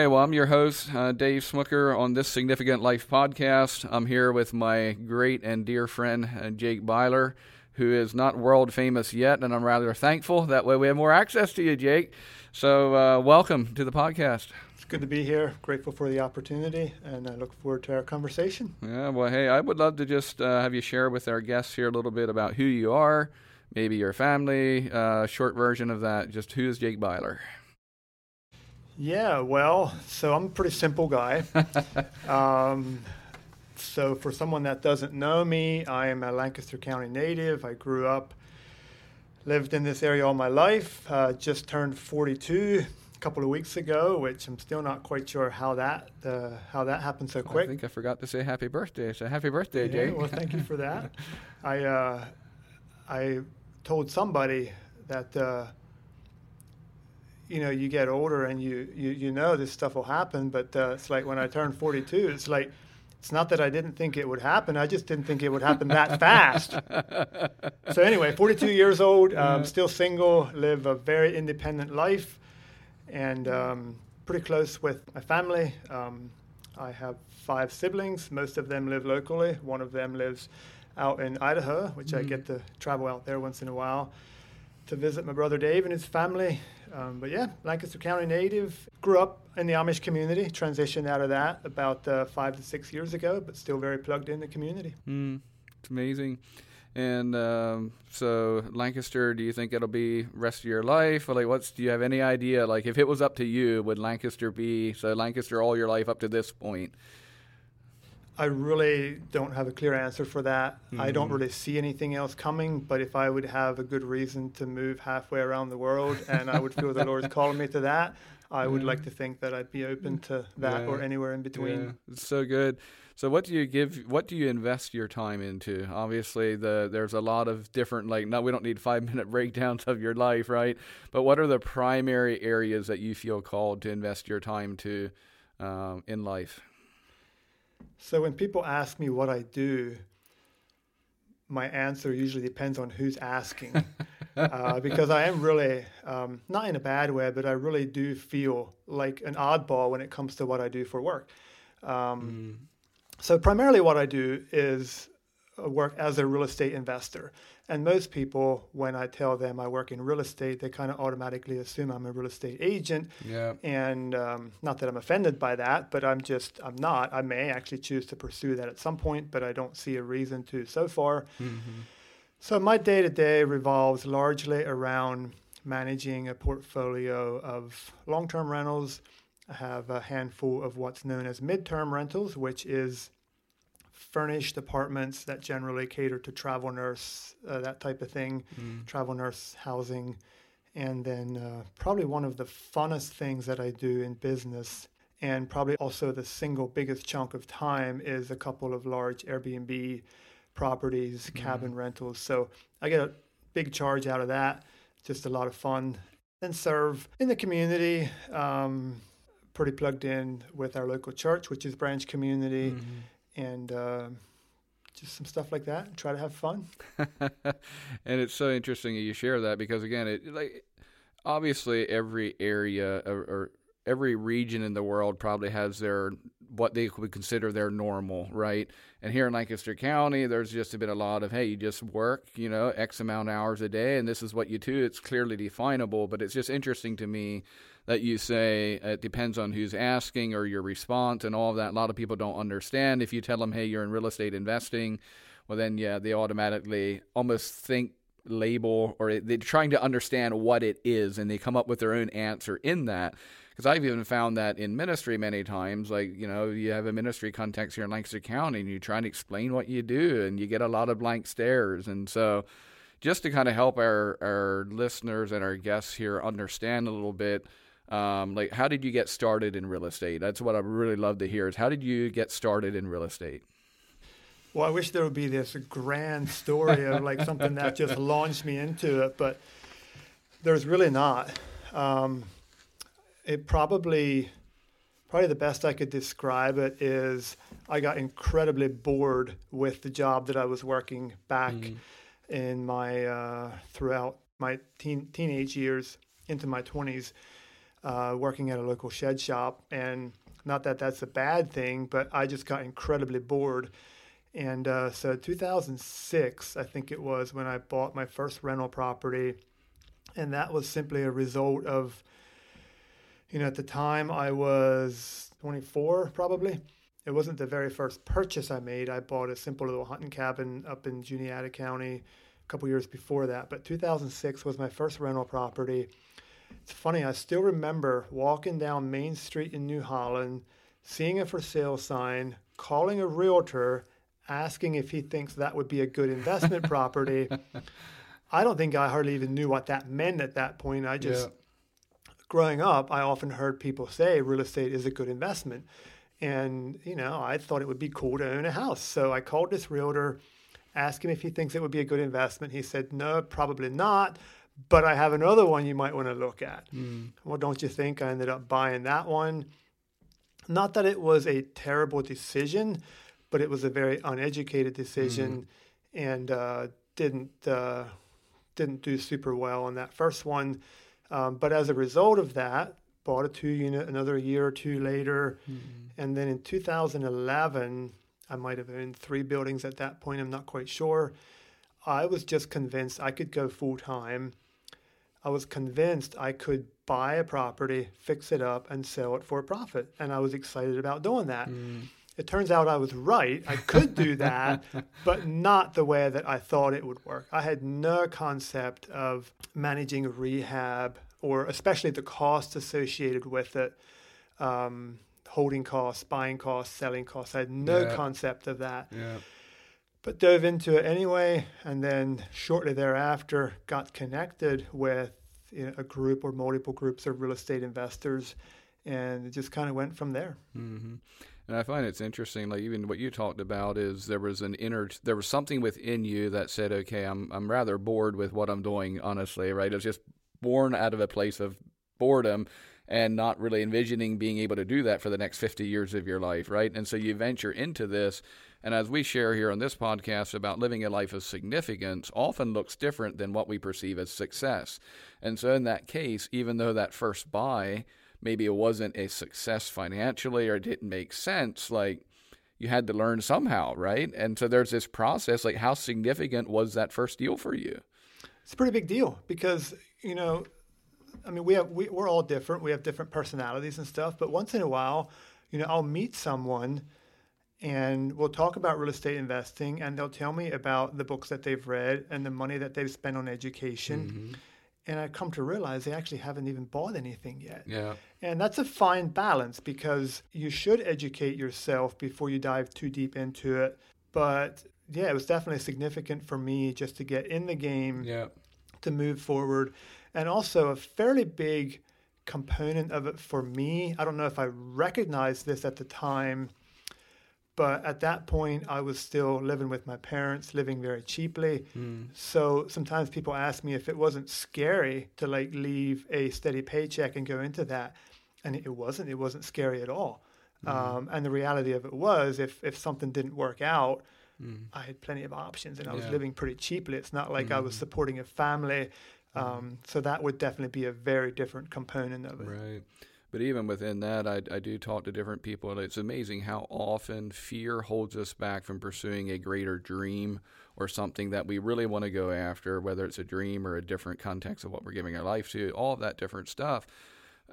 Okay, well, I'm your host, uh, Dave Smucker, on this Significant Life podcast. I'm here with my great and dear friend, uh, Jake Beiler, who is not world famous yet, and I'm rather thankful. That way we have more access to you, Jake. So, uh, welcome to the podcast. It's good to be here. Grateful for the opportunity, and I look forward to our conversation. Yeah, well, hey, I would love to just uh, have you share with our guests here a little bit about who you are, maybe your family, uh, short version of that. Just who is Jake Beiler? Yeah, well, so I'm a pretty simple guy. um, so, for someone that doesn't know me, I am a Lancaster County native. I grew up, lived in this area all my life. Uh, just turned 42 a couple of weeks ago, which I'm still not quite sure how that uh, how that happened so quick. I think I forgot to say happy birthday. So happy birthday, yeah, Jake. Well, thank you for that. I uh, I told somebody that uh, you know you get older and you you, you know this stuff will happen but uh, it's like when i turned 42 it's like it's not that i didn't think it would happen i just didn't think it would happen that fast so anyway 42 years old um, still single live a very independent life and um, pretty close with my family um, i have five siblings most of them live locally one of them lives out in idaho which mm. i get to travel out there once in a while to visit my brother Dave and his family. Um, but yeah, Lancaster County native. Grew up in the Amish community. Transitioned out of that about uh, five to six years ago, but still very plugged in the community. Mm, it's amazing. And um, so, Lancaster, do you think it'll be rest of your life? Or like, what's do you have any idea? Like, if it was up to you, would Lancaster be so Lancaster all your life up to this point? I really don't have a clear answer for that. Mm-hmm. I don't mm-hmm. really see anything else coming, but if I would have a good reason to move halfway around the world and I would feel the Lord's calling me to that, I would like to think that I'd be open to that yeah. or anywhere in between. Yeah. It's so good. So what do you give what do you invest your time into? Obviously the there's a lot of different like no we don't need 5 minute breakdowns of your life, right? But what are the primary areas that you feel called to invest your time to um, in life? So when people ask me what I do, my answer usually depends on who's asking. uh, because I am really, um, not in a bad way, but I really do feel like an oddball when it comes to what I do for work. Um, mm. So, primarily, what I do is work as a real estate investor. And most people, when I tell them I work in real estate, they kind of automatically assume I'm a real estate agent. Yeah. And um, not that I'm offended by that, but I'm just, I'm not. I may actually choose to pursue that at some point, but I don't see a reason to so far. Mm-hmm. So my day to day revolves largely around managing a portfolio of long term rentals. I have a handful of what's known as midterm rentals, which is furnished apartments that generally cater to travel nurse, uh, that type of thing, mm. travel nurse housing. And then uh, probably one of the funnest things that I do in business, and probably also the single biggest chunk of time, is a couple of large Airbnb properties, mm. cabin rentals. So I get a big charge out of that, just a lot of fun. And serve in the community. Um, pretty plugged in with our local church, which is Branch Community. Mm-hmm and uh, just some stuff like that. Try to have fun. and it's so interesting that you share that because again, it like obviously every area or, or every region in the world probably has their what they would consider their normal, right? And here in Lancaster County, there's just been a lot of hey, you just work, you know, X amount of hours a day, and this is what you do. It's clearly definable, but it's just interesting to me that you say it depends on who's asking or your response and all of that. A lot of people don't understand. If you tell them, hey, you're in real estate investing, well, then, yeah, they automatically almost think label or they're trying to understand what it is and they come up with their own answer in that. Because I've even found that in ministry many times, like, you know, you have a ministry context here in Lancaster County and you try to explain what you do and you get a lot of blank stares. And so, just to kind of help our, our listeners and our guests here understand a little bit, um, like, how did you get started in real estate? That's what I really love to hear. Is how did you get started in real estate? Well, I wish there would be this grand story of like something that just launched me into it, but there's really not. Um, it probably, probably the best I could describe it is I got incredibly bored with the job that I was working back mm. in my uh, throughout my teen, teenage years into my 20s uh, working at a local shed shop. And not that that's a bad thing, but I just got incredibly bored. And uh, so 2006, I think it was when I bought my first rental property. And that was simply a result of, you know, at the time I was 24 probably. It wasn't the very first purchase I made. I bought a simple little hunting cabin up in Juniata County a couple years before that. But 2006 was my first rental property. It's funny, I still remember walking down Main Street in New Holland, seeing a for sale sign, calling a realtor, asking if he thinks that would be a good investment property. I don't think I hardly even knew what that meant at that point. I just, yeah. Growing up, I often heard people say real estate is a good investment. And, you know, I thought it would be cool to own a house. So I called this realtor, asked him if he thinks it would be a good investment. He said, no, probably not. But I have another one you might want to look at. Mm. Well, don't you think? I ended up buying that one. Not that it was a terrible decision, but it was a very uneducated decision mm. and uh, didn't uh, didn't do super well on that first one. Um, but as a result of that, bought a two unit another year or two later. Mm-hmm. And then in 2011, I might have owned three buildings at that point, I'm not quite sure. I was just convinced I could go full time. I was convinced I could buy a property, fix it up, and sell it for a profit. And I was excited about doing that. Mm. It turns out I was right. I could do that, but not the way that I thought it would work. I had no concept of managing rehab or especially the costs associated with it um, holding costs, buying costs, selling costs. I had no yeah. concept of that. Yeah. But dove into it anyway, and then shortly thereafter got connected with you know, a group or multiple groups of real estate investors, and it just kind of went from there. Mm-hmm. And I find it's interesting, like even what you talked about is there was an inner, there was something within you that said, okay, I'm I'm rather bored with what I'm doing, honestly, right? It's just born out of a place of boredom and not really envisioning being able to do that for the next 50 years of your life, right? And so you venture into this. And as we share here on this podcast about living a life of significance, often looks different than what we perceive as success. And so, in that case, even though that first buy maybe it wasn't a success financially or it didn't make sense, like you had to learn somehow, right? And so there's this process. Like, how significant was that first deal for you? It's a pretty big deal because you know, I mean, we have we, we're all different. We have different personalities and stuff. But once in a while, you know, I'll meet someone and we'll talk about real estate investing and they'll tell me about the books that they've read and the money that they've spent on education mm-hmm. And i come to realize they actually haven't even bought anything yet. Yeah. And that's a fine balance because you should educate yourself before you dive too deep into it. But yeah it was definitely significant for me just to get in the game yeah. to move forward. And also, a fairly big component of it for me, I don't know if I recognized this at the time, but at that point, I was still living with my parents, living very cheaply. Mm. So sometimes people ask me if it wasn't scary to like leave a steady paycheck and go into that. And it wasn't. It wasn't scary at all. Mm. Um, and the reality of it was, if if something didn't work out, Mm. I had plenty of options and I was yeah. living pretty cheaply. It's not like. I was mm. supporting a family. Mm. Um, so that would definitely be a very different component of it. Right. But even within that, I, I do talk to different people, and it's amazing how often fear holds us back from pursuing a greater dream or something that we really want to go after, whether it's a dream or a different context of what we're giving our life to, all of that different stuff.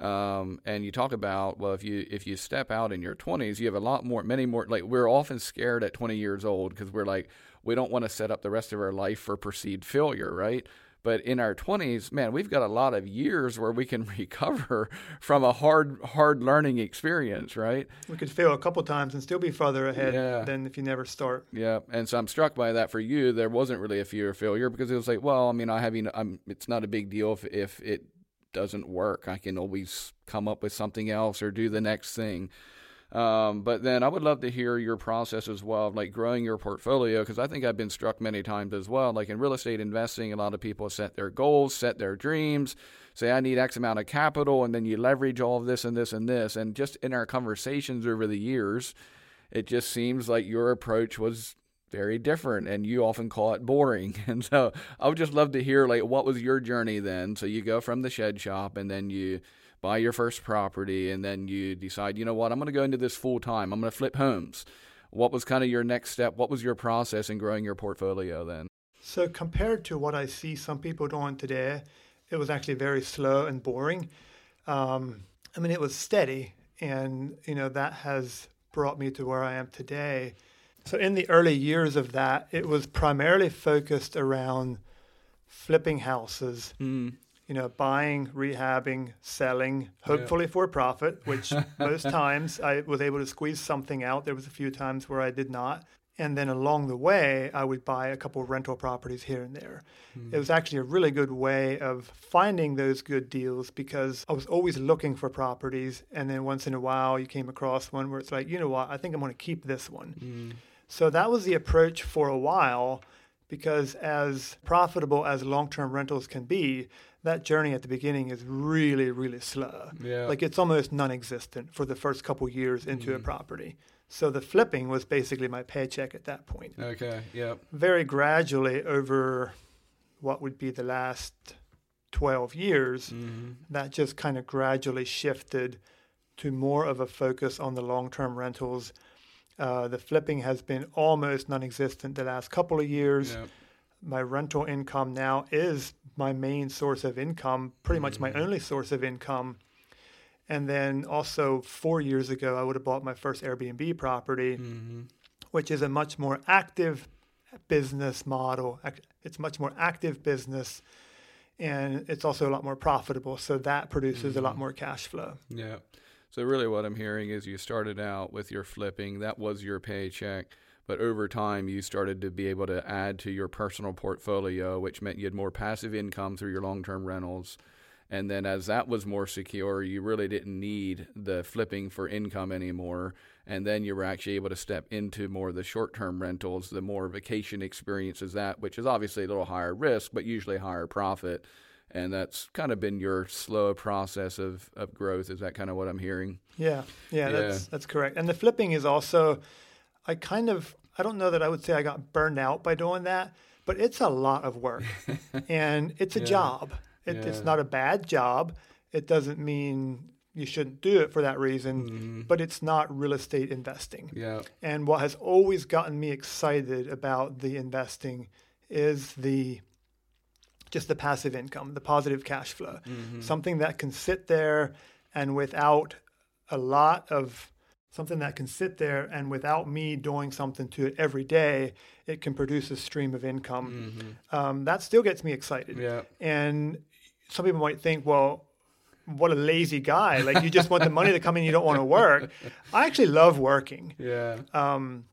Um, and you talk about well, if you if you step out in your 20s, you have a lot more, many more. Like we're often scared at 20 years old because we're like we don't want to set up the rest of our life for perceived failure, right? But in our 20s, man, we've got a lot of years where we can recover from a hard, hard learning experience, right? We could fail a couple times and still be farther ahead yeah. than if you never start. Yeah, and so I'm struck by that for you. There wasn't really a fear of failure because it was like, well, I mean, I having, I'm, it's not a big deal if if it doesn't work. I can always come up with something else or do the next thing. Um, but then I would love to hear your process as well, like growing your portfolio, because I think I've been struck many times as well. Like in real estate investing, a lot of people set their goals, set their dreams, say, I need X amount of capital, and then you leverage all of this and this and this. And just in our conversations over the years, it just seems like your approach was very different and you often call it boring and so i would just love to hear like what was your journey then so you go from the shed shop and then you buy your first property, and then you decide, you know what, I'm going to go into this full time. I'm going to flip homes. What was kind of your next step? What was your process in growing your portfolio then? So, compared to what I see some people doing today, it was actually very slow and boring. Um, I mean, it was steady, and you know that has brought me to where I am today. So, in the early years of that, it was primarily focused around flipping houses. Mm. You know, buying, rehabbing, selling, hopefully yeah. for a profit, which most times I was able to squeeze something out. There was a few times where I did not. And then along the way, I would buy a couple of rental properties here and there. Mm. It was actually a really good way of finding those good deals because I was always looking for properties. And then once in a while, you came across one where it's like, you know what, I think I'm going to keep this one. Mm. So that was the approach for a while because as profitable as long-term rentals can be, that journey at the beginning is really, really slow. Yeah. Like it's almost non-existent for the first couple years into mm. a property. So the flipping was basically my paycheck at that point. Okay. Yeah. Very gradually over what would be the last 12 years, mm-hmm. that just kind of gradually shifted to more of a focus on the long-term rentals uh, the flipping has been almost non-existent the last couple of years. Yep. My rental income now is my main source of income, pretty mm-hmm. much my mm-hmm. only source of income. And then also four years ago, I would have bought my first Airbnb property, mm-hmm. which is a much more active business model. It's much more active business, and it's also a lot more profitable. So that produces mm-hmm. a lot mm-hmm. more cash flow. Yeah. So really, what I'm hearing is you started out with your flipping. That was your paycheck. But over time, you started to be able to add to your personal portfolio, which meant you had more passive income through your long term rentals. And then, as that was more secure, you really didn't need the flipping for income anymore. And then you were actually able to step into more of the short term rentals, the more vacation experiences, that, which is obviously a little higher risk, but usually higher profit and that's kind of been your slow process of, of growth. Is that kind of what I'm hearing? Yeah, yeah, yeah, that's that's correct. And the flipping is also, I kind of, I don't know that I would say I got burned out by doing that, but it's a lot of work, and it's a yeah. job. It, yeah. It's not a bad job. It doesn't mean you shouldn't do it for that reason, mm-hmm. but it's not real estate investing. Yeah. And what has always gotten me excited about the investing is the just the passive income, the positive cash flow, mm-hmm. something that can sit there and without a lot of something that can sit there and without me doing something to it every day, it can produce a stream of income. Mm-hmm. Um, that still gets me excited. Yeah. And some people might think, well, what a lazy guy. Like you just want the money to come in, you don't want to work. I actually love working. Yeah. Um,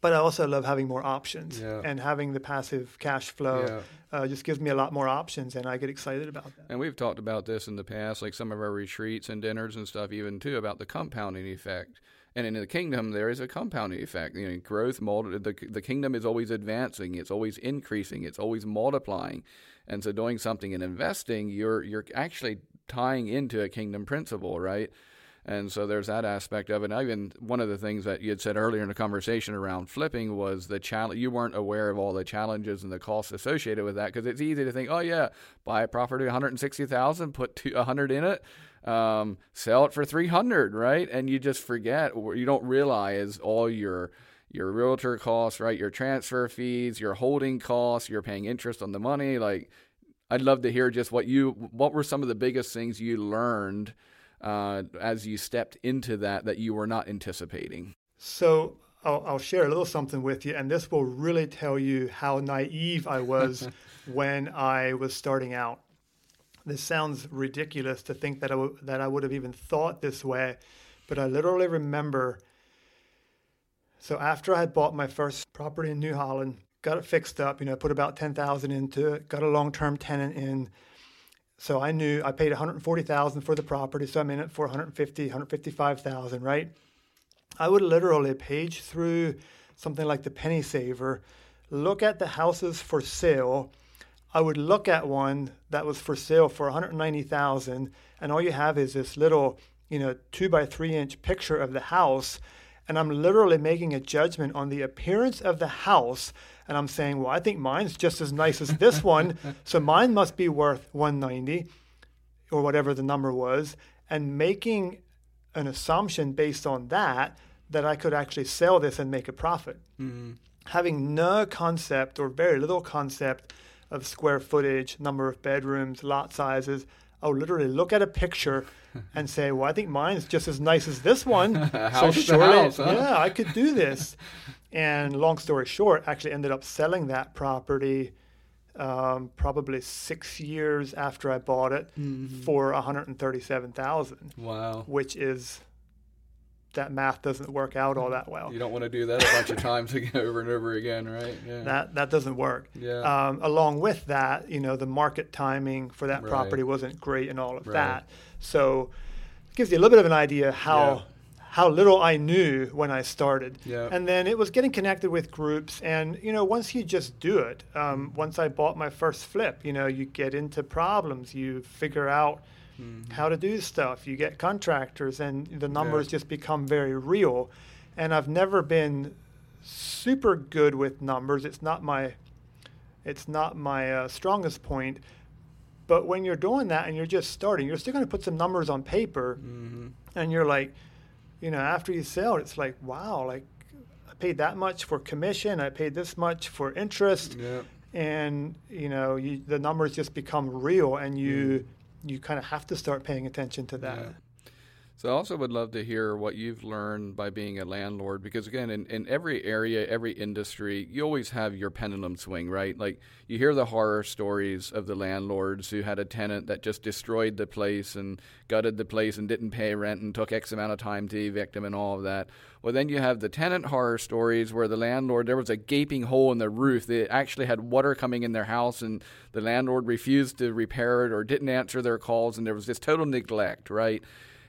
but I also love having more options yeah. and having the passive cash flow. Yeah. Uh, just gives me a lot more options, and I get excited about that. And we've talked about this in the past, like some of our retreats and dinners and stuff, even too, about the compounding effect. And in the kingdom, there is a compounding effect. You know, growth, multi- the the kingdom is always advancing, it's always increasing, it's always multiplying. And so, doing something and investing, you're you're actually tying into a kingdom principle, right? And so there's that aspect of it. And even one of the things that you had said earlier in the conversation around flipping was the challenge. You weren't aware of all the challenges and the costs associated with that because it's easy to think, oh yeah, buy a property 160,000, put two, 100 in it, um, sell it for 300, right? And you just forget, or you don't realize all your your realtor costs, right? Your transfer fees, your holding costs, you're paying interest on the money. Like, I'd love to hear just what you, what were some of the biggest things you learned uh, as you stepped into that that you were not anticipating? So I'll, I'll, share a little something with you, and this will really tell you how naive I was when I was starting out. This sounds ridiculous to think that I, w- that I would have even thought this way, but I literally remember. So after I had bought my first property in New Holland, got it fixed up, you know, put about ten thousand into it, got a long-term tenant in, so I knew I paid 140,000 for the property, so I'm in it for 150, 155,000, right? I would literally page through something like the Penny Saver, look at the houses for sale. I would look at one that was for sale for 190,000, and all you have is this little, you know, two by three inch picture of the house, and I'm literally making a judgment on the appearance of the house and I'm saying, well, I think mine's just as nice as this one, so mine must be worth 190. or whatever the number was, and making an assumption based on that that I could actually sell this and make a profit. Mm-hmm. Having no concept or very little concept of square footage, number of bedrooms, lot sizes, I would literally look at a picture and say, "Well, I think mine's just as nice as this one, so surely, house, huh? yeah, I could do this." And long story short, actually ended up selling that property um, probably six years after I bought it mm-hmm. for one hundred and thirty-seven thousand. Wow, which is that math doesn't work out all that well. You don't want to do that a bunch of times again, over and over again, right? Yeah. That that doesn't work. Yeah. Um, along with that, you know, the market timing for that right. property wasn't great and all of right. that. So it gives you a little bit of an idea how yeah. How little I knew when I started. Yeah. And then it was getting connected with groups, and you know, once you just do it, um, once I bought my first flip, you know, you get into problems, you figure out mm-hmm. how to do stuff. You get contractors, and the numbers yeah. just become very real. And I've never been super good with numbers. It's not my it's not my uh, strongest point. But when you're doing that and you're just starting, you're still going to put some numbers on paper, mm-hmm. and you're like, you know, after you sell, it's like, wow, like I paid that much for commission, I paid this much for interest, yeah. and you know, you, the numbers just become real, and you mm you kind of have to start paying attention to that. Yeah. So I also would love to hear what you've learned by being a landlord because again in, in every area, every industry, you always have your pendulum swing, right? Like you hear the horror stories of the landlords who had a tenant that just destroyed the place and gutted the place and didn't pay rent and took X amount of time to evict them and all of that. Well then you have the tenant horror stories where the landlord there was a gaping hole in the roof. They actually had water coming in their house and the landlord refused to repair it or didn't answer their calls and there was this total neglect, right?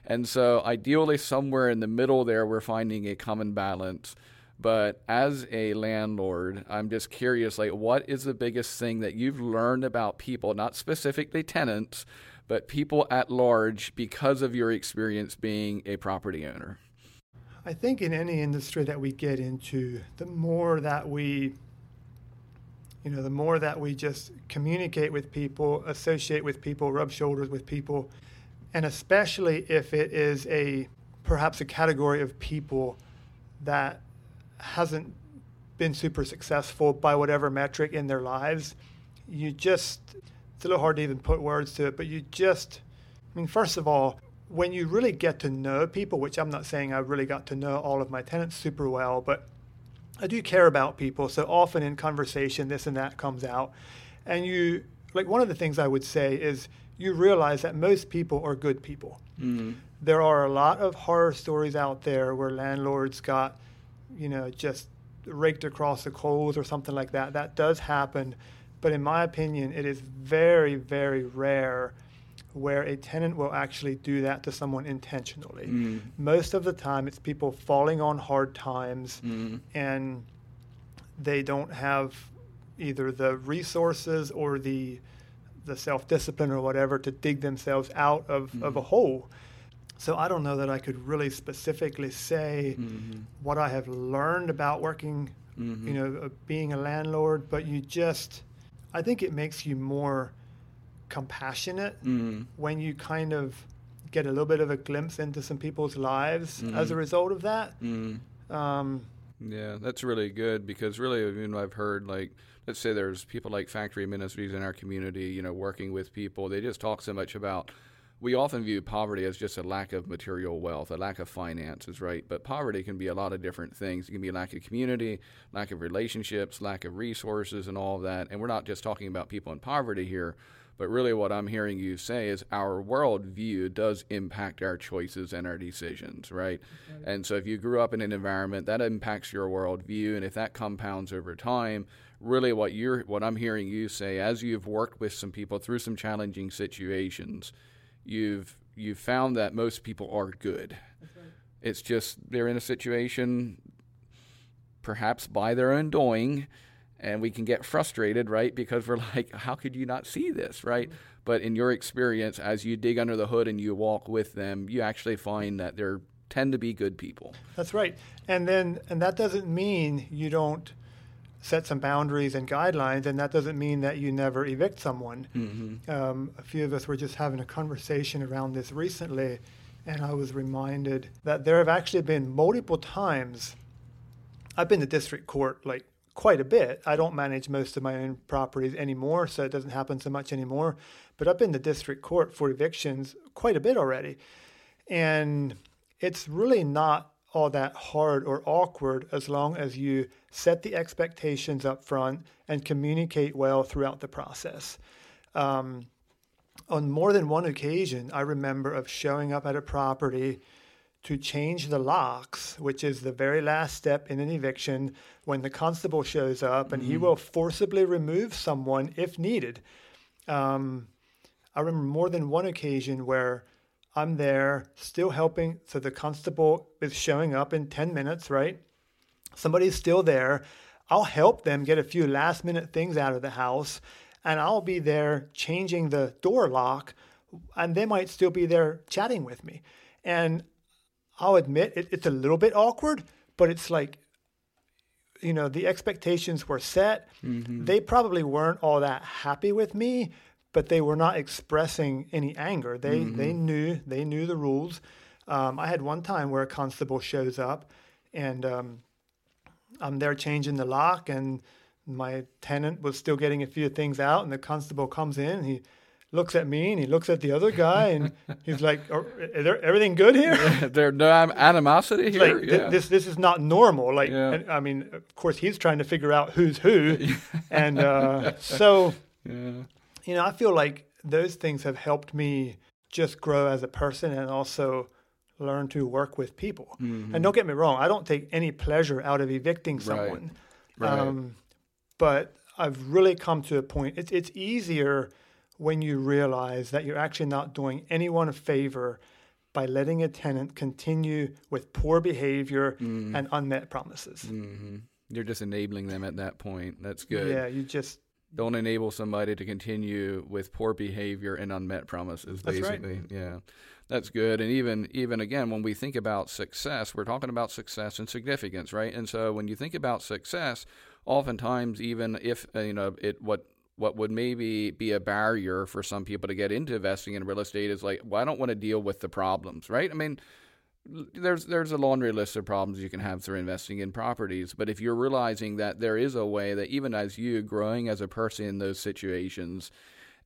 And so, ideally, somewhere in the middle there, we're finding a common balance. But as a landlord, I'm just curious like, what is the biggest thing that you've learned about people, not specifically tenants, but people at large because of your experience being a property owner? I think in any industry that we get into, the more that we you know, the more that we just communicate with people, associate with people, rub shoulders with people, and especially if it is a perhaps a category of people that hasn't been super successful by whatever metric in their lives, you just it's a little hard to even put words to it, but you just I mean, first of all, when you really get to know people, which I'm not saying I really got to know all of my tenants super well, but I do care about people. So often in conversation, this and that comes out. And you, like, one of the things I would say is you realize that most people are good people. Mm-hmm. There are a lot of horror stories out there where landlords got, you know, just raked across the coals or something like that. That does happen. But in my opinion, it is very, very rare where a tenant will actually do that to someone intentionally. Mm. Most of the time, it's people falling on hard times mm. and they don't have either the resources or the the self discipline or whatever to dig themselves out of, mm-hmm. of a hole. So I don't know that I could really specifically say mm-hmm. what I have learned about working, mm-hmm. you know, uh, being a landlord, but you just, I think it makes you more compassionate mm-hmm. when you kind of get a little bit of a glimpse into some people's lives as a mm-hmm. result of that. Mm-hmm. Um, yeah, that's really good because really, you know, I've heard like let's say there's people like factory ministries in our community, you know, working with people. They just talk so much about. We often view poverty as just a lack of material wealth, a lack of finances, right? But poverty can be a lot of different things. It can be a lack of community, lack of relationships, lack of resources, and all of that. And we're not just talking about people in poverty here, but really what I'm hearing you say is our worldview does impact our choices and our decisions, right? Okay. And so if you grew up in an environment that impacts your worldview, and if that compounds over time, really what you're what I'm hearing you say as you've worked with some people through some challenging situations, you've you've found that most people are good. Right. It's just they're in a situation perhaps by their own doing and we can get frustrated, right? Because we're like, how could you not see this, right? Mm-hmm. But in your experience, as you dig under the hood and you walk with them, you actually find that they tend to be good people. That's right. And then, and that doesn't mean you don't set some boundaries and guidelines, and that doesn't mean that you never evict someone. Mm-hmm. Um, a few of us were just having a conversation around this recently, and I was reminded that there have actually been multiple times. I've been to district court like quite a bit. I don't manage most of my own properties anymore, so it doesn't happen so much anymore. But I've been to district court for evictions quite a bit already. And it's really not all that hard or awkward as long as you set the expectations up front and communicate well throughout the process. Um, on more than one occasion, I remember of showing up at a property to change the locks, which is the very last step in an eviction when the constable shows up and mm-hmm. he will forcibly remove someone if needed. Um, I remember more than one occasion where I'm there still helping. So the constable is showing up in 10 minutes, right? Somebody's still there. I'll help them get a few last minute things out of the house and I'll be there changing the door lock and they might still be there chatting with me. And I'll admit it, it's a little bit awkward, but it's like, you know, the expectations were set. Mm-hmm. They probably weren't all that happy with me, but they were not expressing any anger. They mm-hmm. they knew they knew the rules. Um, I had one time where a constable shows up, and um, I'm there changing the lock, and my tenant was still getting a few things out, and the constable comes in. he looks at me and he looks at the other guy, and he's like, "Is there everything good here?" Yeah, there's no animosity here. Like, yeah. this this is not normal. Like, yeah. and, I mean, of course, he's trying to figure out who's who, and uh, so. You know, I feel like those things have helped me just grow as a person and also learn to work with people. Mm-hmm. And don't get me wrong, I don't take any pleasure out of evicting someone. Right. Right. Um, but I've really come to a point. It's it's easier when you realize that you're actually not doing anyone a favor by letting a tenant continue with poor behavior mm-hmm. and unmet promises. Mm-hmm. You're just enabling them at that point. That's good. Yeah, you just don't enable somebody to continue with poor behavior and unmet promises That's basically. Right. yeah. That's good. And even even again when we think about success we're talking about success and significance right? And so when you think about success oftentimes even if uh, you know it what what would maybe be a barrier for some people to get into investing in real estate is like well I don't want to deal with the problems right? I mean there's there's a laundry list of problems you can have through investing in properties. But if you're realizing that there is a way that even as you growing as a person in those situations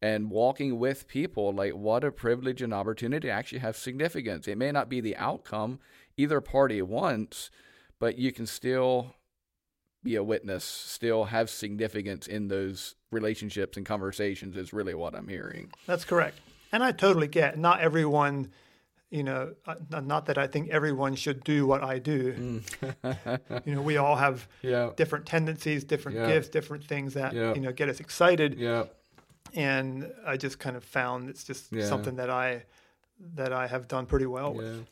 and walking with people, like what a privilege and opportunity actually have significance. It may not be the outcome either party wants, but you can still be a witness, still have significance in those relationships and conversations is really what I'm hearing. That's correct. And I totally get not everyone you know, not that I think everyone should do what I do. Mm. you know, we all have yeah. different tendencies, different yeah. gifts, different things that yeah. you know get us excited. Yeah. And I just kind of found it's just something that I that I have done pretty well with.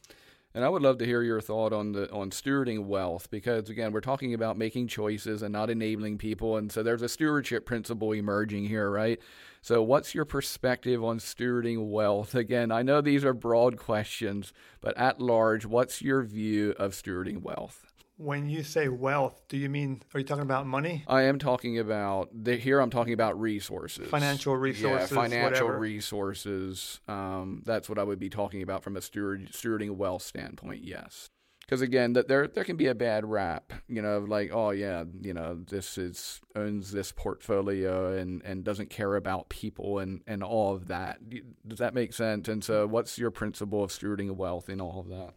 And I would love to hear your thought on the on stewarding wealth because again, we're talking about making choices and not enabling people, and so there's a stewardship principle emerging here, right? So, what's your perspective on stewarding wealth? Again, I know these are broad questions, but at large, what's your view of stewarding wealth? When you say wealth, do you mean are you talking about money? I am talking about the, here. I'm talking about resources, financial resources, yeah, financial whatever. resources. Um, that's what I would be talking about from a steward, stewarding wealth standpoint. Yes, because again, that there there can be a bad rap. You know, like oh yeah, you know this is owns this portfolio and and doesn't care about people and and all of that. Does that make sense? And so, what's your principle of stewarding wealth in all of that?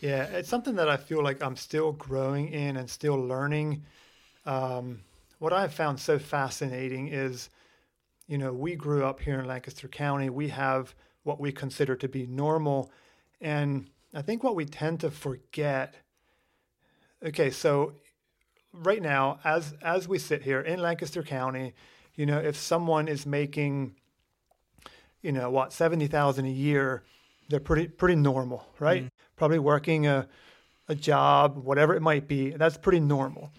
Yeah, it's something that I feel like I'm still growing in and still learning. Um, what I've found so fascinating is, you know, we grew up here in Lancaster County. We have what we consider to be normal. And I think what we tend to forget. Okay, so right now, as as we sit here in Lancaster County, you know, if someone is making, you know, what seventy thousand a year, they're pretty pretty normal, right? Mm probably working a, a job, whatever it might be. That's pretty normal.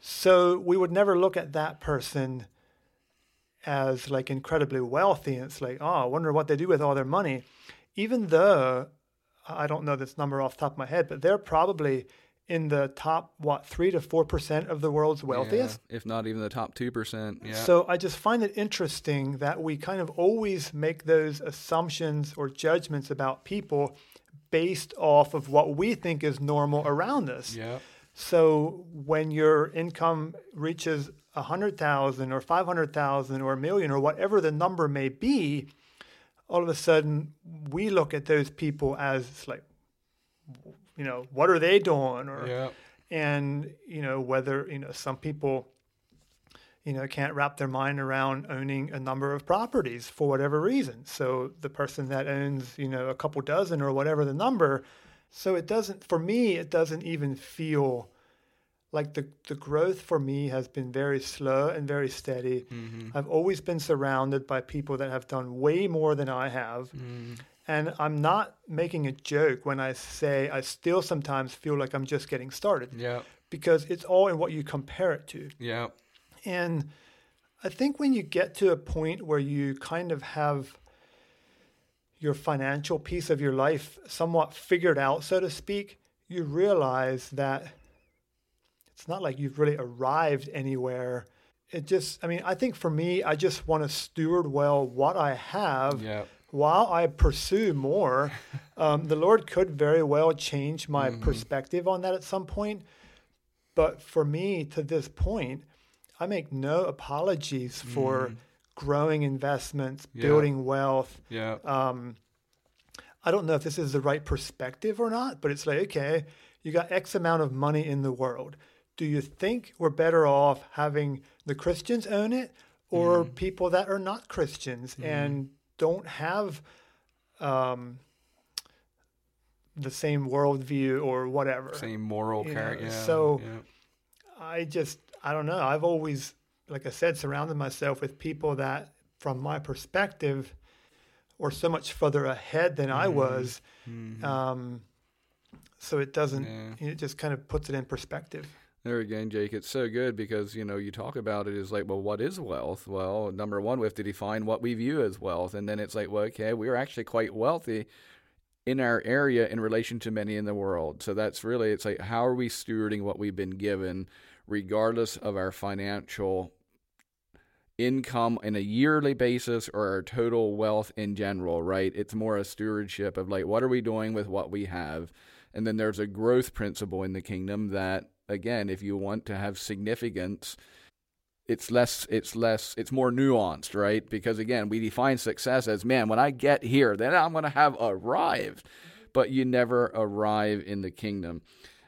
So we would never look at that person as like incredibly wealthy. It's like, oh, I wonder what they do with all their money. Even though I don't know this number off the top of my head, but they're probably in the top what three to four percent of the world's wealthiest, yeah, if not even the top two percent. Yeah. So I just find it interesting that we kind of always make those assumptions or judgments about people based off of what we think is normal around us. Yeah. So when your income reaches a hundred thousand or five hundred thousand or a million or whatever the number may be, all of a sudden we look at those people as like you know, what are they doing? Or yeah. and you know whether you know some people you know can't wrap their mind around owning a number of properties for whatever reason. So the person that owns you know a couple dozen or whatever the number, so it doesn't for me it doesn't even feel like the, the growth for me has been very slow and very steady. Mm-hmm. I've always been surrounded by people that have done way more than I have. Mm. And I'm not making a joke when I say I still sometimes feel like I'm just getting started Yeah. because it's all in what you compare it to. Yeah. And I think when you get to a point where you kind of have your financial piece of your life somewhat figured out, so to speak, you realize that it's not like you've really arrived anywhere. It just, I mean, I think for me, I just want to steward well what I have Yeah. While I pursue more, um, the Lord could very well change my Mhm. perspective on that at some point. But for me, to this point, I make no apologies for Mhm. growing investments, Yeah. building wealth. Yeah. Um, I don't know if this is the right perspective or not, but it's like, okay, you got X amount of money in the world. Do you think we're better off having the Christians own it or Mhm. people that are not Christians Mhm. and don't have um, the same worldview or whatever? Same moral character. Yeah. so- yeah. I just, I don't know. I've always, like I said, surrounded myself with people that, from my perspective, were so much further ahead than I Mhm. was. Mhm. Um, so it doesn't, Yeah. it just kind of puts it in perspective. There again, Jake, it's so good because you know you talk about it as like, well, what is wealth? Well, number one, we have to define what we view as wealth, and then it's like, well, okay, we're actually quite wealthy in our area in relation to many in the world. So that's really, it's like, how are we stewarding what we've been given, regardless of our financial income in a yearly basis or our total wealth in general, right? It's more a stewardship of like, what are we doing with what we have? And then there's a growth principle in the kingdom that, again, if you want to have significance, it's less, it's less, it's more nuanced, right? Because again, we define success as, man, when I get here, then I'm going to have arrived. But you never arrive in the kingdom.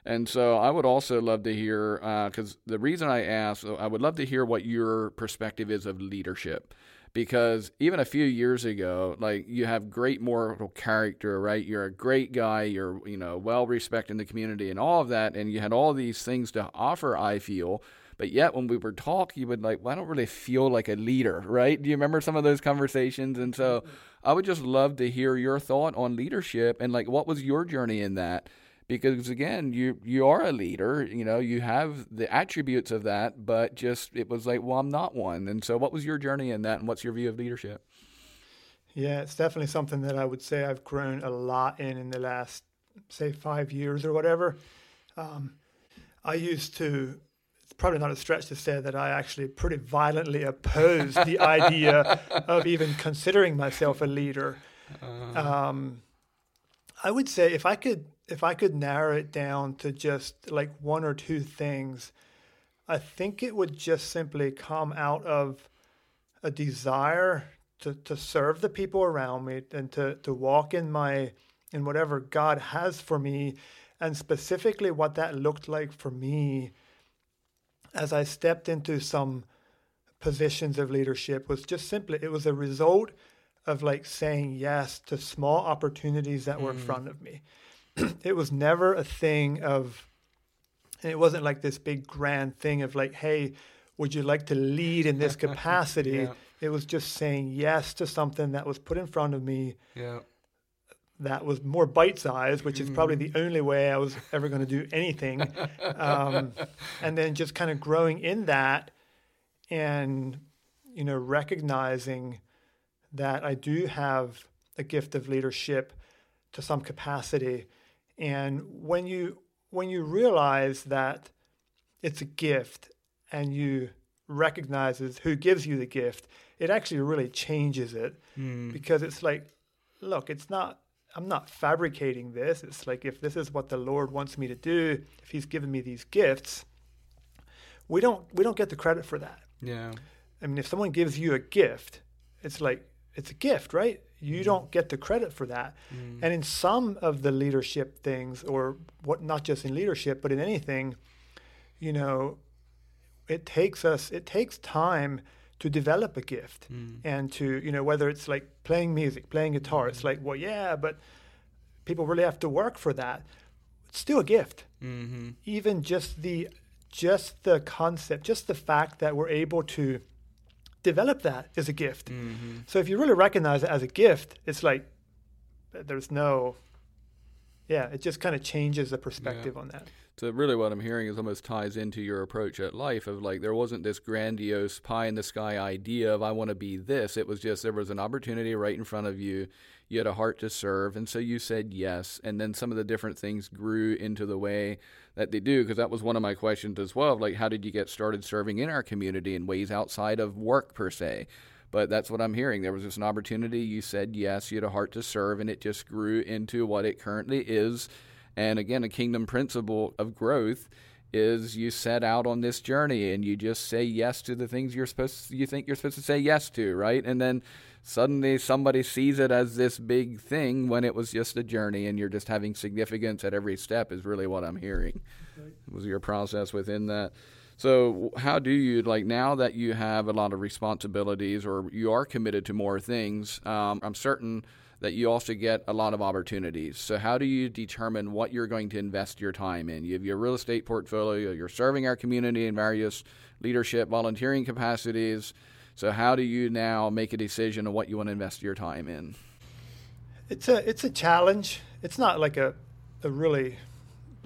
And so I would also love to hear, uh, because the reason I asked, I would love to hear what your perspective is of leadership. Because even a few years ago, like you have great moral character, right? You're a great guy. You're, you know, well respected in the community and all of that. And you had all these things to offer, I feel. But yet, when we were talking, you would like, well, I don't really feel like a leader, right? Do you remember some of those conversations? And so mm-hmm. I would just love to hear your thought on leadership and like, what was your journey in that? Because again you you are a leader you know you have the attributes of that but just it was like well i'm not one and so what was your journey in that and what's your view of leadership Yeah, it's definitely something that I would say I've grown a lot in in the last, say, five years or whatever. Um, I used to, it's probably not a stretch to say that I actually pretty violently opposed the idea of even considering myself a leader. Um, I would say if I could, if I could narrow it down to just like one or two things, I think it would just simply come out of a desire to, to serve the people around me and to, to walk in my in whatever God has for me and specifically what that looked like for me as I stepped into some positions of leadership was just simply it was a result of like saying yes to small opportunities that were in Mhm. front of me. it was never a thing of and it wasn't like this big grand thing of like, hey, would you like to lead in this capacity? Yeah. It was just saying yes to something that was put in front of me yeah that was more bite sized, which is probably the only way I was ever going to do anything. Um, and then just kind of growing in that and, you know, recognizing that I do have a gift of leadership to some capacity. And when you when you realize that it's a gift and you recognizes who gives you the gift, it actually really changes it mm. because it's like, look, it's not. I'm not fabricating this. It's like if this is what the Lord wants me to do, if He's given me these gifts, we don't we don't get the credit for that. Yeah. I mean, if someone gives you a gift, it's like it's a gift, right? You mm. don't get the credit for that. Mm. And in some of the leadership things, or what, not just in leadership, but in anything, you know, it takes us, it takes time to develop a gift mm. and to, you know, whether it's like playing music, playing guitar, it's like, well, yeah, but people really have to work for that. It's still a gift. Mm-hmm. Even just the, just the concept, just the fact that we're able to develop that is a gift. Mm-hmm. So if you really recognize it as a gift, it's like there's no, yeah, it just kind of changes the perspective yeah. on that. So really, what I'm hearing is almost ties into your approach at life of like there wasn't this grandiose pie in the sky idea of I want to be this. It was just there was an opportunity right in front of you. You had a heart to serve, and so you said yes. And then some of the different things grew into the way that they do. Because that was one of my questions as well. Like, how did you get started serving in our community in ways outside of work per se? But that's what I'm hearing. There was just an opportunity. You said yes. You had a heart to serve, and it just grew into what it currently is and again, a kingdom principle of growth is you set out on this journey and you just say yes to the things you're supposed to, you think you're supposed to say yes to, right? And then suddenly somebody sees it as this big thing when it was just a journey and you're just having significance at every step is really what I'm hearing. Right. Was your process within that? So, how do you like now that you have a lot of responsibilities or you are committed to more things? Um, I'm certain that you also get a lot of opportunities. So, how do you determine what you're going to invest your time in? You have your real estate portfolio, you're serving our community in various leadership, volunteering capacities. So, how do you now make a decision on what you want to invest your time in? It's a it's a challenge. It's not like a a really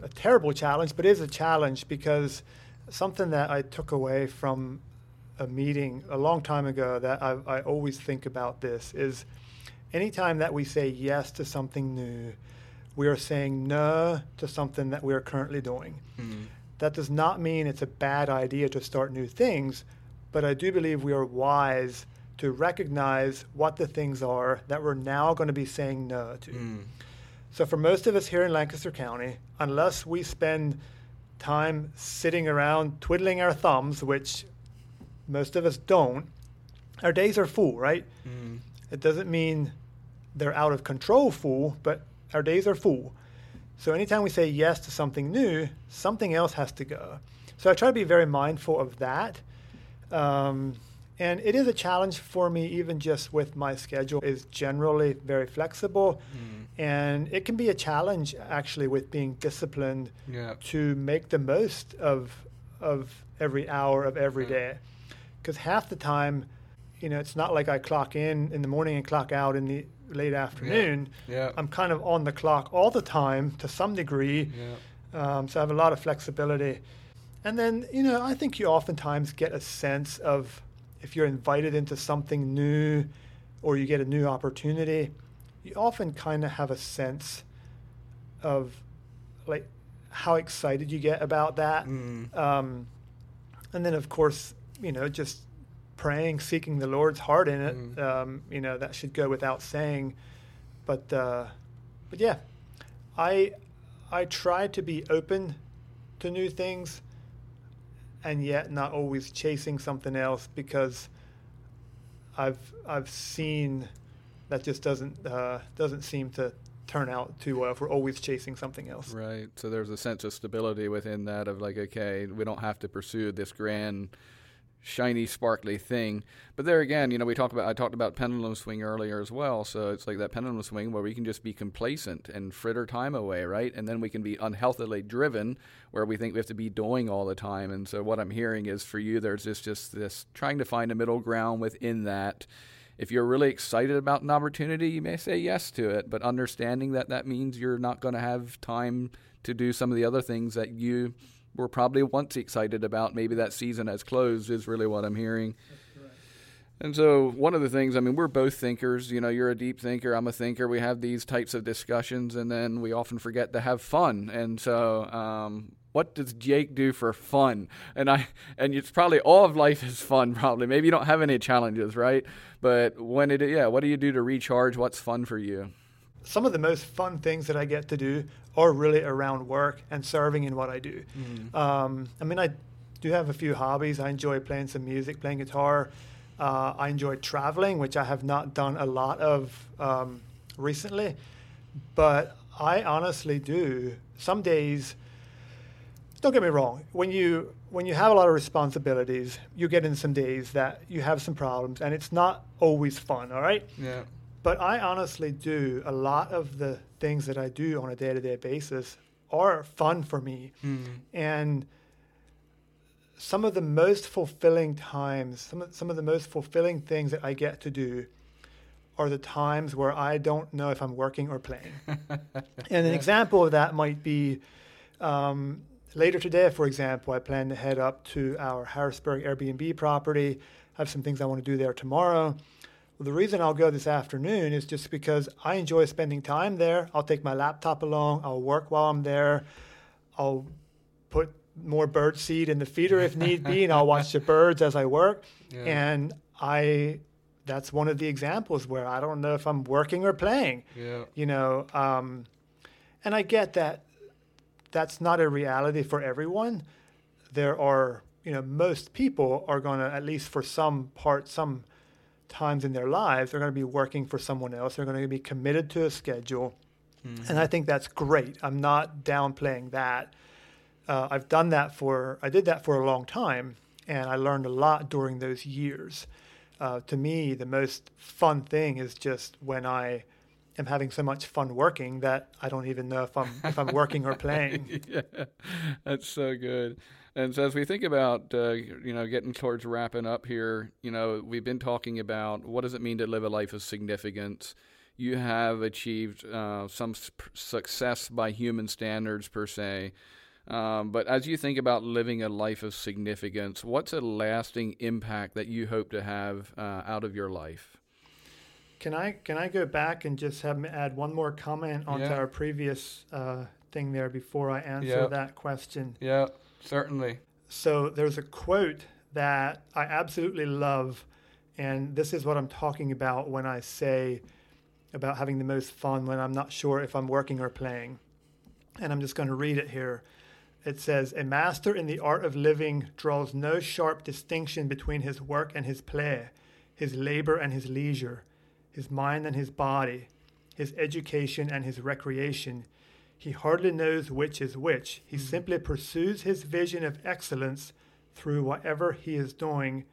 a terrible challenge, but it is a challenge because something that I took away from a meeting a long time ago that I, I always think about this is anytime that we say yes to something new, we are saying no to something that we are currently doing. Mm-hmm. That does not mean it's a bad idea to start new things, but I do believe we are wise to recognize what the things are that we're now going to be saying no to. Mm. So, for most of us here in Lancaster County, unless we spend time sitting around twiddling our thumbs, which most of us don't, our days are full, right? Mm. It doesn't mean they're out of control full, but our days are full. So anytime we say yes to something new, something else has to go. So I try to be very mindful of that. Um, and it is a challenge for me, even just with my schedule is generally very flexible. Mm. And it can be a challenge actually with being disciplined yeah. to make the most of of every hour of every day. Because half the time, you know, it's not like I clock in in the morning and clock out in the late afternoon. Yeah. yeah. I'm kind of on the clock all the time to some degree. Yeah. Um, so I have a lot of flexibility. And then, you know, I think you oftentimes get a sense of if you're invited into something new or you get a new opportunity, you often kind of have a sense of like how excited you get about that. Mm. Um, and then, of course, you know, just praying, seeking the Lord's heart in it. Mm. Um, you know, that should go without saying. But uh, but yeah, I I try to be open to new things, and yet not always chasing something else because I've I've seen that just doesn't uh, doesn't seem to turn out too well if we're always chasing something else. Right. So there's a sense of stability within that of like, okay, we don't have to pursue this grand shiny, sparkly thing. But there again, you know, we talked about I talked about pendulum swing earlier as well. So it's like that pendulum swing where we can just be complacent and fritter time away, right? And then we can be unhealthily driven, where we think we have to be doing all the time. And so what I'm hearing is for you, there's just just this trying to find a middle ground within that. If you're really excited about an opportunity, you may say yes to it, but understanding that that means you're not going to have time to do some of the other things that you were probably once excited about. Maybe that season has closed, is really what I'm hearing. And so, one of the things, I mean, we're both thinkers. You know, you're a deep thinker, I'm a thinker. We have these types of discussions, and then we often forget to have fun. And so, um, what does Jake do for fun? And I, and it's probably all of life is fun. Probably, maybe you don't have any challenges, right? But when it, yeah, what do you do to recharge? What's fun for you? Some of the most fun things that I get to do are really around work and serving in what I do. Mm-hmm. Um, I mean, I do have a few hobbies. I enjoy playing some music, playing guitar. Uh, I enjoy traveling, which I have not done a lot of um, recently, but I honestly do. Some days, don't get me wrong, when you when you have a lot of responsibilities, you get in some days that you have some problems, and it's not always fun. All right. Yeah. But I honestly do a lot of the things that I do on a day to day basis are fun for me, mm. and some of the most fulfilling times, some of, some of the most fulfilling things that I get to do are the times where I don't know if I'm working or playing. and an yeah. example of that might be um, later today, for example, I plan to head up to our Harrisburg Airbnb property. I have some things I want to do there tomorrow. The reason I'll go this afternoon is just because I enjoy spending time there. I'll take my laptop along, I'll work while I'm there, I'll put more bird seed in the feeder if need be, and I'll watch the birds as I work. Yeah. And I, that's one of the examples where I don't know if I'm working or playing. Yeah. You know, um, and I get that that's not a reality for everyone. There are, you know, most people are going to, at least for some part, some times in their lives, they're going to be working for someone else. They're going to be committed to a schedule. Mm-hmm. And I think that's great. I'm not downplaying that uh, I've done that for, I did that for a long time, and I learned a lot during those years. Uh, to me, the most fun thing is just when I am having so much fun working that I don't even know if I'm if I'm working or playing. yeah, that's so good. And so as we think about uh, you know getting towards wrapping up here, you know we've been talking about what does it mean to live a life of significance. You have achieved uh, some success by human standards per se. Um, but as you think about living a life of significance, what's a lasting impact that you hope to have uh, out of your life? Can I can I go back and just have add one more comment onto yeah. our previous uh, thing there before I answer that question? Yeah, certainly. So there's a quote that I absolutely love, and this is what I'm talking about when I say about having the most fun when I'm not sure if I'm working or playing. And I'm just going to read it here it says, A master in the art of living draws no sharp distinction between his work and his play, his labor and his leisure, his mind and his body, his education and his recreation. He hardly knows which is which. He mm-hmm. simply pursues his vision of excellence through whatever he is doing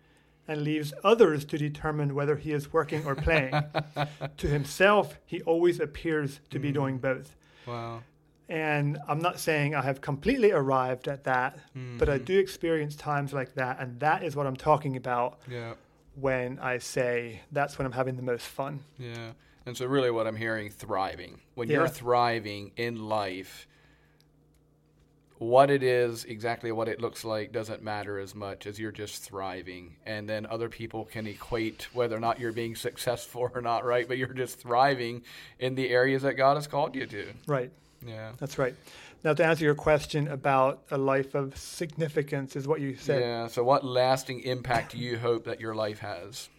and leaves others to determine whether he is working or playing. to himself, he always appears to mm. be doing both. Wow. And I'm not saying I have completely arrived at that, mm-hmm. but I mm-hmm. do experience times like that. And that is what I'm talking about yeah. when I say that's when I'm having the most fun. Yeah. And so, really, what I'm hearing thriving. When yeah. you're thriving in life, what it is, exactly what it looks like, doesn't matter as much as you're just thriving. And then other people can equate whether or not you're being successful or not, right? But you're just thriving in the areas that God has called you to. Right. Yeah. That's right. Now, to answer your question about a life of significance, is what you said. Yeah. So, what lasting impact do you hope that your life has?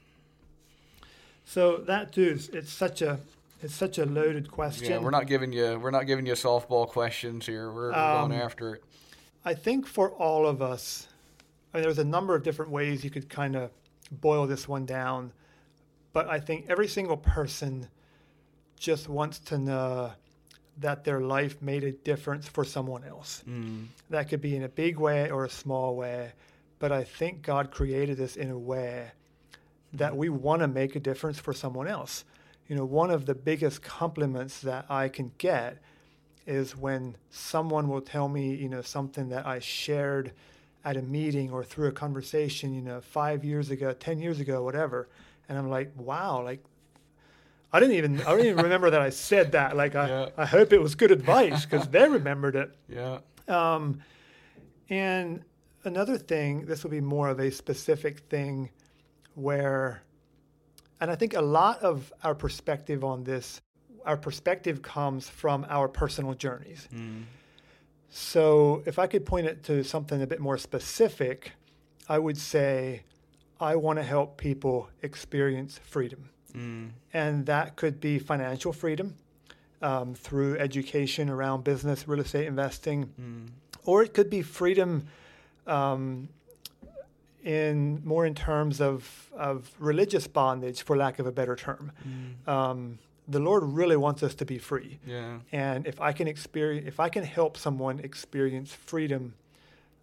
So that too, is, it's such a it's such a loaded question. Yeah, we're not giving you we're not giving you softball questions here. We're, um, going after it. I think for all of us, I mean, there's a number of different ways you could kind of boil this one down, but I think every single person just wants to know that their life made a difference for someone else. Mm. That could be in a big way or a small way, but I think God created us in a way that we want to make a difference for someone else. You know, one of the biggest compliments that I can get is when someone will tell me, you know, something that I shared at a meeting or through a conversation, you know, five years ago, 10 years ago, whatever. And I'm like, wow, like I didn't even I don't even remember that I said that. Like I, yeah. I hope it was good advice because they remembered it. Yeah. Um, and another thing, this will be more of a specific thing, where And I think a lot of our perspective on this, our perspective comes from our personal journeys. Mm. So if I could point it to something a bit more specific, I would say I want to help people experience freedom. Mm. And that could be financial freedom um, through education around business, real estate investing, mm. or it could be freedom um, in more in terms of, of religious bondage, for lack of a better term. Mm. Um, the Lord really wants us to be free. Yeah. And if I can experience, if I can help someone experience freedom,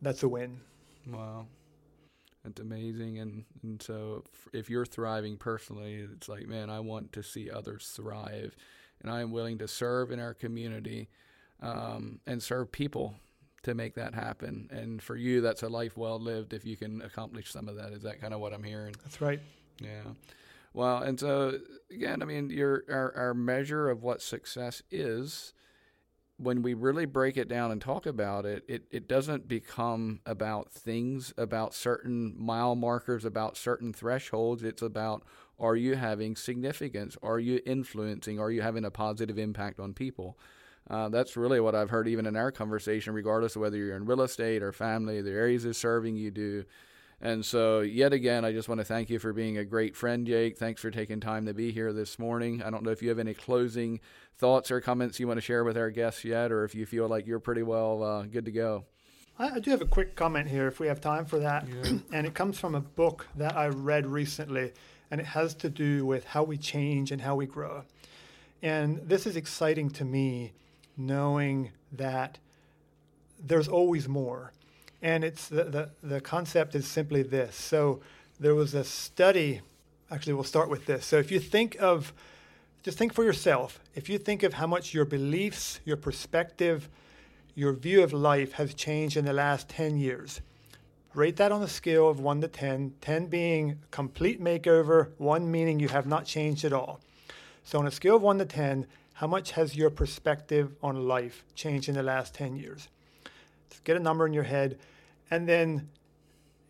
that's a win. Wow. That's amazing. And, and so if you're thriving personally, it's like, man, I want to see others thrive. And I am willing to serve in our community um, and serve people to make that happen. And for you, that's a life well lived if you can accomplish some of that. Is that kind of what I'm hearing? That's right. Yeah. Well, and so again, I mean, your our, our measure of what success is when we really break it down and talk about it, it, it doesn't become about things, about certain mile markers, about certain thresholds. It's about are you having significance? Are you influencing? Are you having a positive impact on people? Uh, that's really what I've heard even in our conversation, regardless of whether you're in real estate or family, the areas of serving you do. And so, yet again, I just want to thank you for being a great friend, Jake. Thanks for taking time to be here this morning. I don't know if you have any closing thoughts or comments you want to share with our guests yet, or if you feel like you're pretty well uh, good to go. I, I, do have a quick comment here if we have time for that. Yeah. and it comes from a book that I read recently, and it has to do with how we change and how we grow. And this is exciting to me, knowing that there's always more and it's the, the, the concept is simply this. So there was a study, actually, we'll start with this. So if you think of, just think for yourself, if you think of how much your beliefs, your perspective, your view of life has changed in the last 10 years, rate that on a scale of 1 to 10, 10 being complete makeover, 1 meaning you have not changed at all. So on a scale of 1 to 10, how much has your perspective on life changed in the last 10 years? Just get a number in your head. And then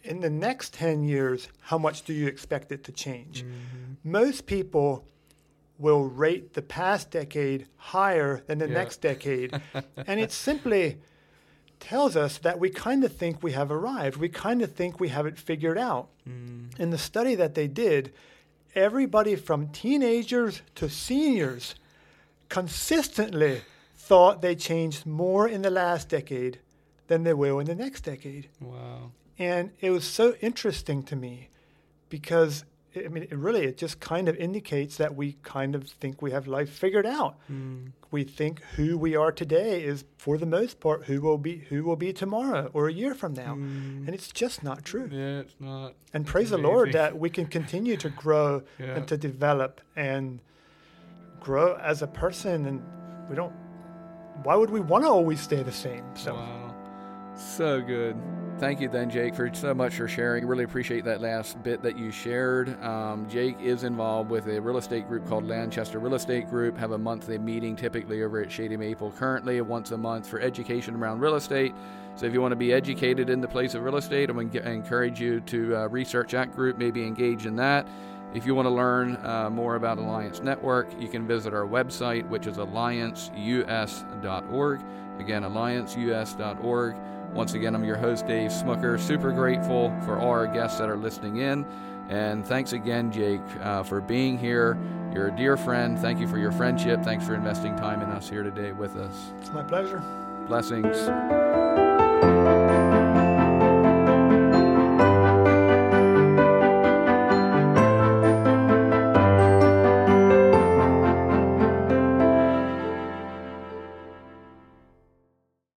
in the next 10 years, how much do you expect it to change? Mm-hmm. Most people will rate the past decade higher than the yeah. next decade. and it simply tells us that we kind of think we have arrived. We kind of think we have it figured out. Mm. In the study that they did, everybody from teenagers to seniors consistently thought they changed more in the last decade than they will in the next decade. Wow. And it was so interesting to me because I mean, it really, it just kind of indicates that we kind of think we have life figured out. Mm. We think who we are today is, for the most part, who will be who will be tomorrow or a year from now, mm. and it's just not true. Yeah, it's not. And praise the Lord that we can continue to grow yeah. and to develop and grow as a person, and we don't. Why would we want to always stay the same? So. Wow. So good. Thank you, then, Jake, for so much for sharing. Really appreciate that last bit that you shared. Um, Jake is involved with a real estate group called Lancaster Real Estate Group. Have a monthly meeting, typically over at Shady Maple. Currently, once a month for education around real estate. So, if you want to be educated in the place of real estate, I encourage you to uh, research that group, maybe engage in that. If you want to learn uh, more about Alliance Network, you can visit our website, which is allianceus.org. Again, allianceus.org. Once again, I'm your host, Dave Smucker. Super grateful for all our guests that are listening in. And thanks again, Jake, uh, for being here. You're a dear friend. Thank you for your friendship. Thanks for investing time in us here today with us. It's my pleasure. Blessings.